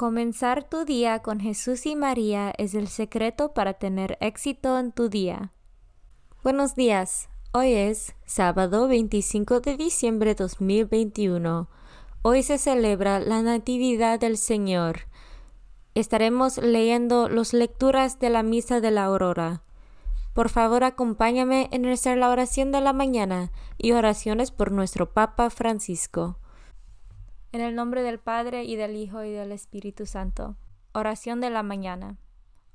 Comenzar tu día con Jesús y María es el secreto para tener éxito en tu día. Buenos días. Hoy es sábado 25 de diciembre 2021. Hoy se celebra la Natividad del Señor. Estaremos leyendo las lecturas de la Misa de la Aurora. Por favor, acompáñame en la oración de la mañana y oraciones por nuestro Papa Francisco. En el nombre del Padre y del Hijo y del Espíritu Santo. Oración de la mañana.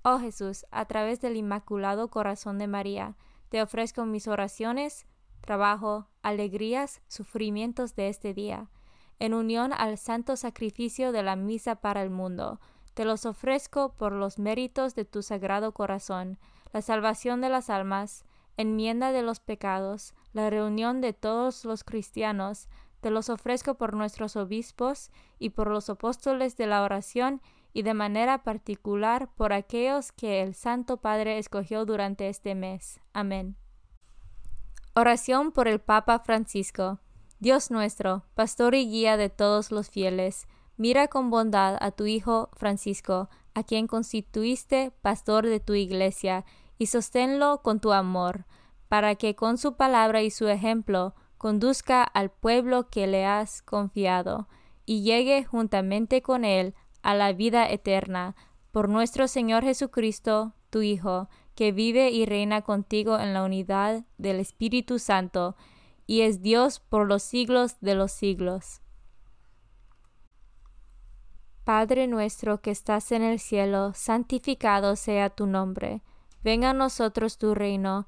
Oh Jesús, a través del Inmaculado Corazón de María, te ofrezco mis oraciones, trabajo, alegrías, sufrimientos de este día, en unión al santo sacrificio de la misa para el mundo. Te los ofrezco por los méritos de tu sagrado corazón, la salvación de las almas, enmienda de los pecados, la reunión de todos los cristianos, te los ofrezco por nuestros obispos y por los apóstoles de la oración y de manera particular por aquellos que el Santo Padre escogió durante este mes. Amén. Oración por el Papa Francisco. Dios nuestro, pastor y guía de todos los fieles, mira con bondad a tu Hijo Francisco, a quien constituiste pastor de tu iglesia, y sosténlo con tu amor, para que con su palabra y su ejemplo conduzca al pueblo que le has confiado, y llegue juntamente con él a la vida eterna, por nuestro Señor Jesucristo, tu Hijo, que vive y reina contigo en la unidad del Espíritu Santo, y es Dios por los siglos de los siglos. Padre nuestro que estás en el cielo, santificado sea tu nombre. Venga a nosotros tu reino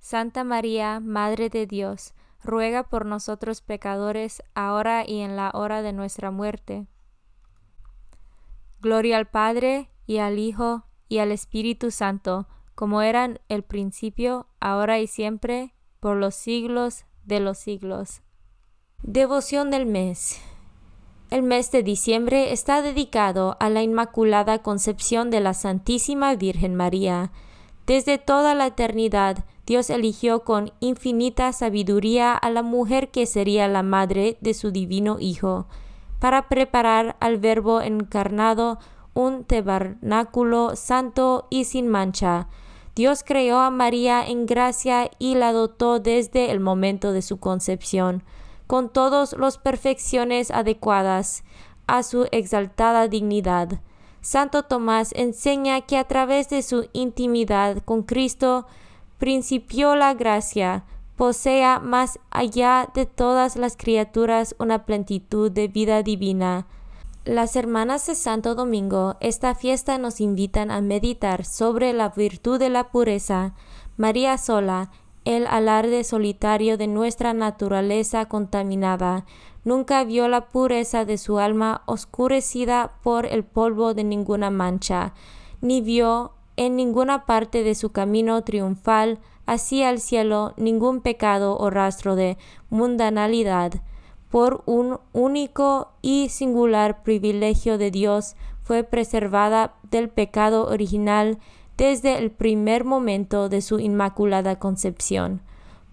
Santa María, Madre de Dios, ruega por nosotros pecadores, ahora y en la hora de nuestra muerte. Gloria al Padre, y al Hijo, y al Espíritu Santo, como eran el principio, ahora y siempre, por los siglos de los siglos. Devoción del mes. El mes de diciembre está dedicado a la Inmaculada Concepción de la Santísima Virgen María. Desde toda la eternidad, Dios eligió con infinita sabiduría a la mujer que sería la madre de su divino Hijo, para preparar al Verbo encarnado un tabernáculo santo y sin mancha. Dios creó a María en gracia y la dotó desde el momento de su concepción, con todas las perfecciones adecuadas a su exaltada dignidad. Santo Tomás enseña que a través de su intimidad con Cristo, principió la gracia, posea más allá de todas las criaturas una plenitud de vida divina. Las hermanas de Santo Domingo, esta fiesta nos invitan a meditar sobre la virtud de la pureza. María sola, el alarde solitario de nuestra naturaleza contaminada, nunca vio la pureza de su alma oscurecida por el polvo de ninguna mancha, ni vio en ninguna parte de su camino triunfal hacia el cielo ningún pecado o rastro de mundanalidad. Por un único y singular privilegio de Dios fue preservada del pecado original desde el primer momento de su inmaculada concepción.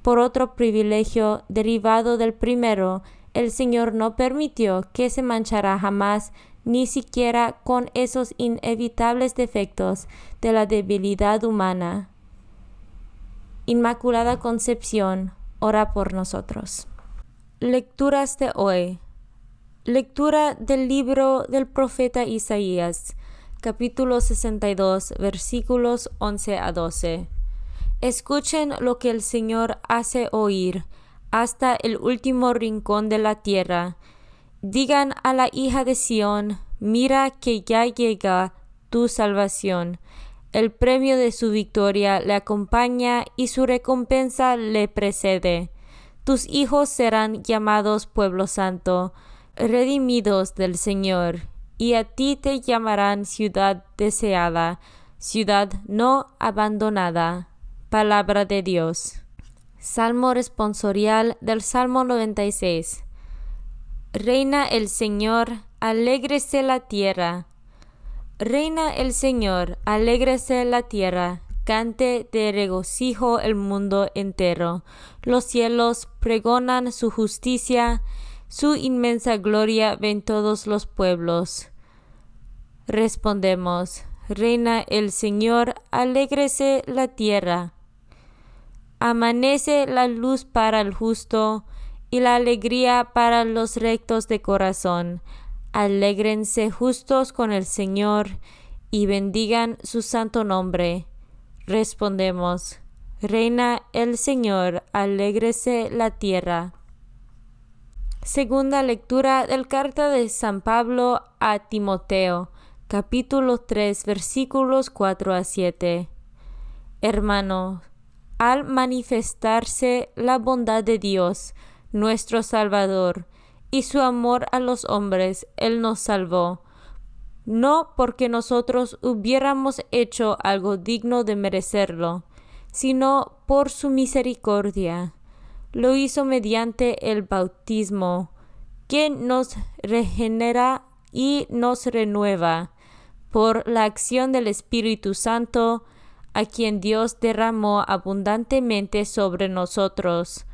Por otro privilegio derivado del primero, el Señor no permitió que se manchara jamás ni siquiera con esos inevitables defectos de la debilidad humana. Inmaculada Concepción, ora por nosotros. Lecturas de hoy. Lectura del libro del profeta Isaías, capítulo 62, versículos 11 a 12. Escuchen lo que el Señor hace oír hasta el último rincón de la tierra Digan a la hija de Sión, mira que ya llega tu salvación. El premio de su victoria le acompaña y su recompensa le precede. Tus hijos serán llamados pueblo santo, redimidos del Señor. y a ti te llamarán ciudad deseada, ciudad no abandonada. Palabra de Dios. Salmo responsorial del Salmo 96. Reina el Señor, alégrese la tierra. Reina el Señor, alégrese la tierra, cante de regocijo el mundo entero. Los cielos pregonan su justicia, su inmensa gloria ven todos los pueblos. Respondemos, Reina el Señor, alégrese la tierra. Amanece la luz para el justo y la alegría para los rectos de corazón. Alégrense justos con el Señor y bendigan su santo nombre. Respondemos, Reina el Señor, alégrese la tierra. Segunda lectura del carta de San Pablo a Timoteo, capítulo 3, versículos 4 a 7. Hermano, al manifestarse la bondad de Dios, nuestro Salvador, y su amor a los hombres, Él nos salvó, no porque nosotros hubiéramos hecho algo digno de merecerlo, sino por su misericordia. Lo hizo mediante el bautismo, que nos regenera y nos renueva, por la acción del Espíritu Santo, a quien Dios derramó abundantemente sobre nosotros,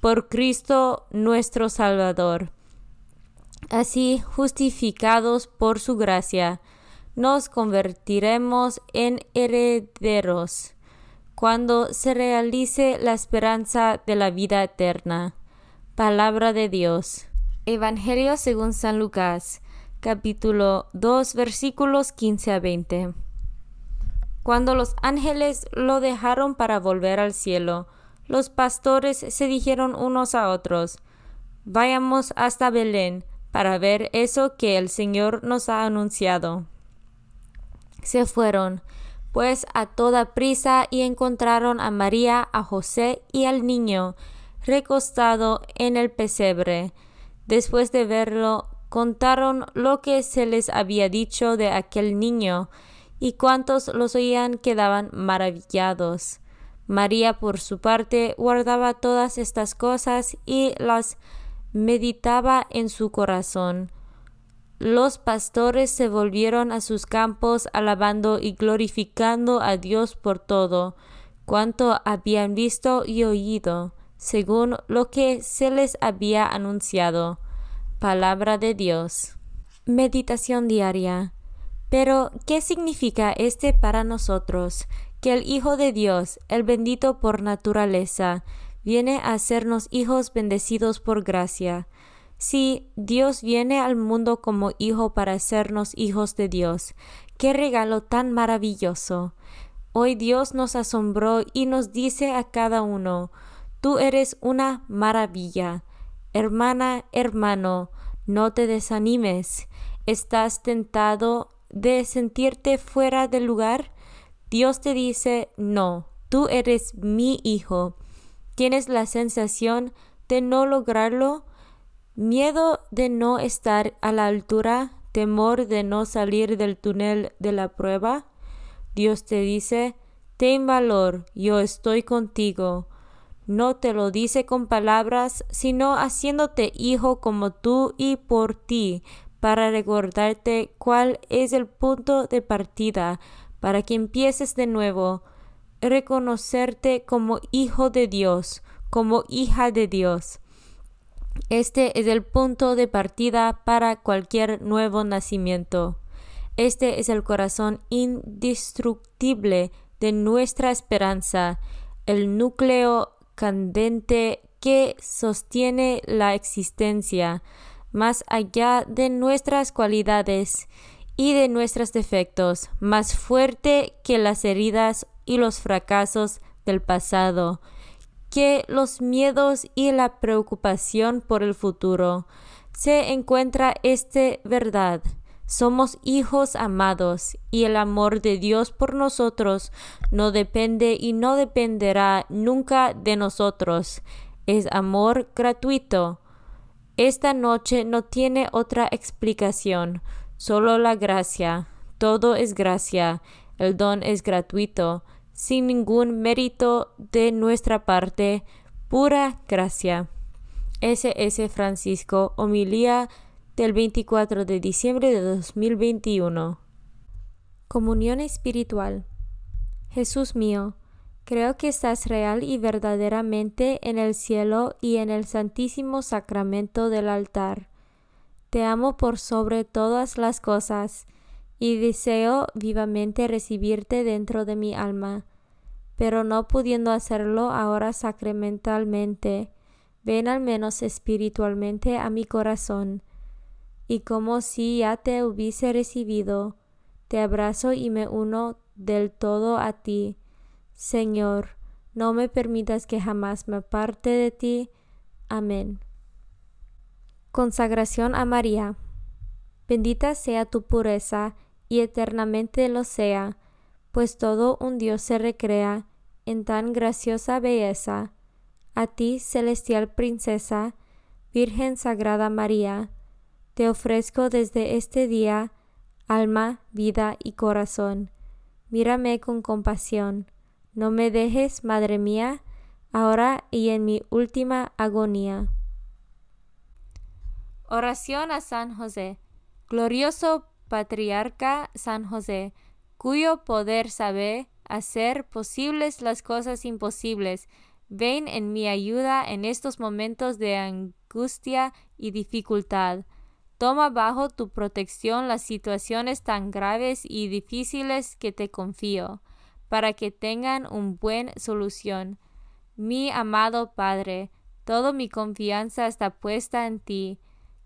por Cristo nuestro Salvador. Así, justificados por su gracia, nos convertiremos en herederos cuando se realice la esperanza de la vida eterna. Palabra de Dios. Evangelio según San Lucas, capítulo 2, versículos 15 a 20. Cuando los ángeles lo dejaron para volver al cielo, los pastores se dijeron unos a otros, Vayamos hasta Belén para ver eso que el Señor nos ha anunciado. Se fueron, pues, a toda prisa y encontraron a María, a José y al niño recostado en el pesebre. Después de verlo, contaron lo que se les había dicho de aquel niño, y cuantos los oían quedaban maravillados. María, por su parte, guardaba todas estas cosas y las meditaba en su corazón. Los pastores se volvieron a sus campos alabando y glorificando a Dios por todo cuanto habían visto y oído, según lo que se les había anunciado. Palabra de Dios. Meditación diaria. Pero, ¿qué significa este para nosotros? Que el Hijo de Dios, el bendito por naturaleza, viene a hacernos hijos bendecidos por gracia. Sí, Dios viene al mundo como hijo para hacernos hijos de Dios. ¡Qué regalo tan maravilloso! Hoy Dios nos asombró y nos dice a cada uno, Tú eres una maravilla. Hermana, hermano, no te desanimes. ¿Estás tentado de sentirte fuera del lugar, Dios te dice, no, tú eres mi hijo. ¿Tienes la sensación de no lograrlo? ¿Miedo de no estar a la altura? ¿Temor de no salir del túnel de la prueba? Dios te dice, ten valor, yo estoy contigo. No te lo dice con palabras, sino haciéndote hijo como tú y por ti, para recordarte cuál es el punto de partida para que empieces de nuevo, reconocerte como hijo de Dios, como hija de Dios. Este es el punto de partida para cualquier nuevo nacimiento. Este es el corazón indestructible de nuestra esperanza, el núcleo candente que sostiene la existencia, más allá de nuestras cualidades y de nuestros defectos, más fuerte que las heridas y los fracasos del pasado, que los miedos y la preocupación por el futuro. Se encuentra esta verdad. Somos hijos amados y el amor de Dios por nosotros no depende y no dependerá nunca de nosotros. Es amor gratuito esta noche no tiene otra explicación. Solo la gracia, todo es gracia, el don es gratuito, sin ningún mérito de nuestra parte, pura gracia. S.S. Francisco, homilía del 24 de diciembre de 2021. Comunión espiritual. Jesús mío, creo que estás real y verdaderamente en el cielo y en el santísimo sacramento del altar. Te amo por sobre todas las cosas y deseo vivamente recibirte dentro de mi alma, pero no pudiendo hacerlo ahora sacramentalmente, ven al menos espiritualmente a mi corazón, y como si ya te hubiese recibido, te abrazo y me uno del todo a ti. Señor, no me permitas que jamás me aparte de ti. Amén. Consagración a María. Bendita sea tu pureza y eternamente lo sea, pues todo un Dios se recrea en tan graciosa belleza. A ti, celestial princesa, Virgen Sagrada María, te ofrezco desde este día alma, vida y corazón. Mírame con compasión. No me dejes, Madre mía, ahora y en mi última agonía. Oración a San José. Glorioso patriarca San José, cuyo poder sabe hacer posibles las cosas imposibles, ven en mi ayuda en estos momentos de angustia y dificultad. Toma bajo tu protección las situaciones tan graves y difíciles que te confío, para que tengan un buen solución. Mi amado Padre, toda mi confianza está puesta en ti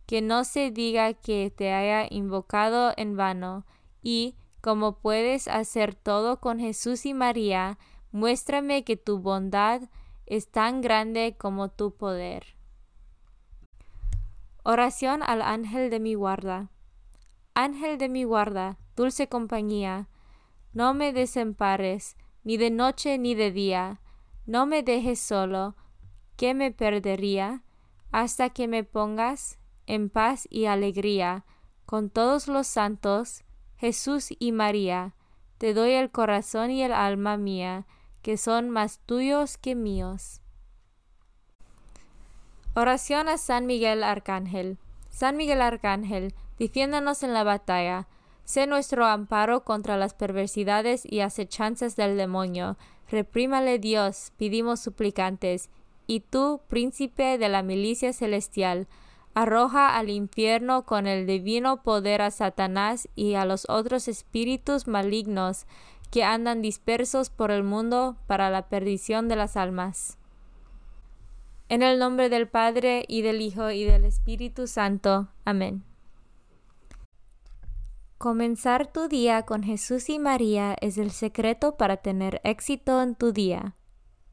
que no se diga que te haya invocado en vano, y, como puedes hacer todo con Jesús y María, muéstrame que tu bondad es tan grande como tu poder. Oración al ángel de mi guarda. Ángel de mi guarda, dulce compañía, no me desempares, ni de noche ni de día, no me dejes solo, que me perdería, hasta que me pongas en paz y alegría, con todos los santos, Jesús y María, te doy el corazón y el alma mía, que son más tuyos que míos. Oración a San Miguel Arcángel. San Miguel Arcángel, defiéndanos en la batalla, sé nuestro amparo contra las perversidades y acechanzas del demonio. Reprímale Dios, pedimos suplicantes, y tú, príncipe de la milicia celestial, arroja al infierno con el divino poder a Satanás y a los otros espíritus malignos que andan dispersos por el mundo para la perdición de las almas. En el nombre del Padre y del Hijo y del Espíritu Santo. Amén. Comenzar tu día con Jesús y María es el secreto para tener éxito en tu día.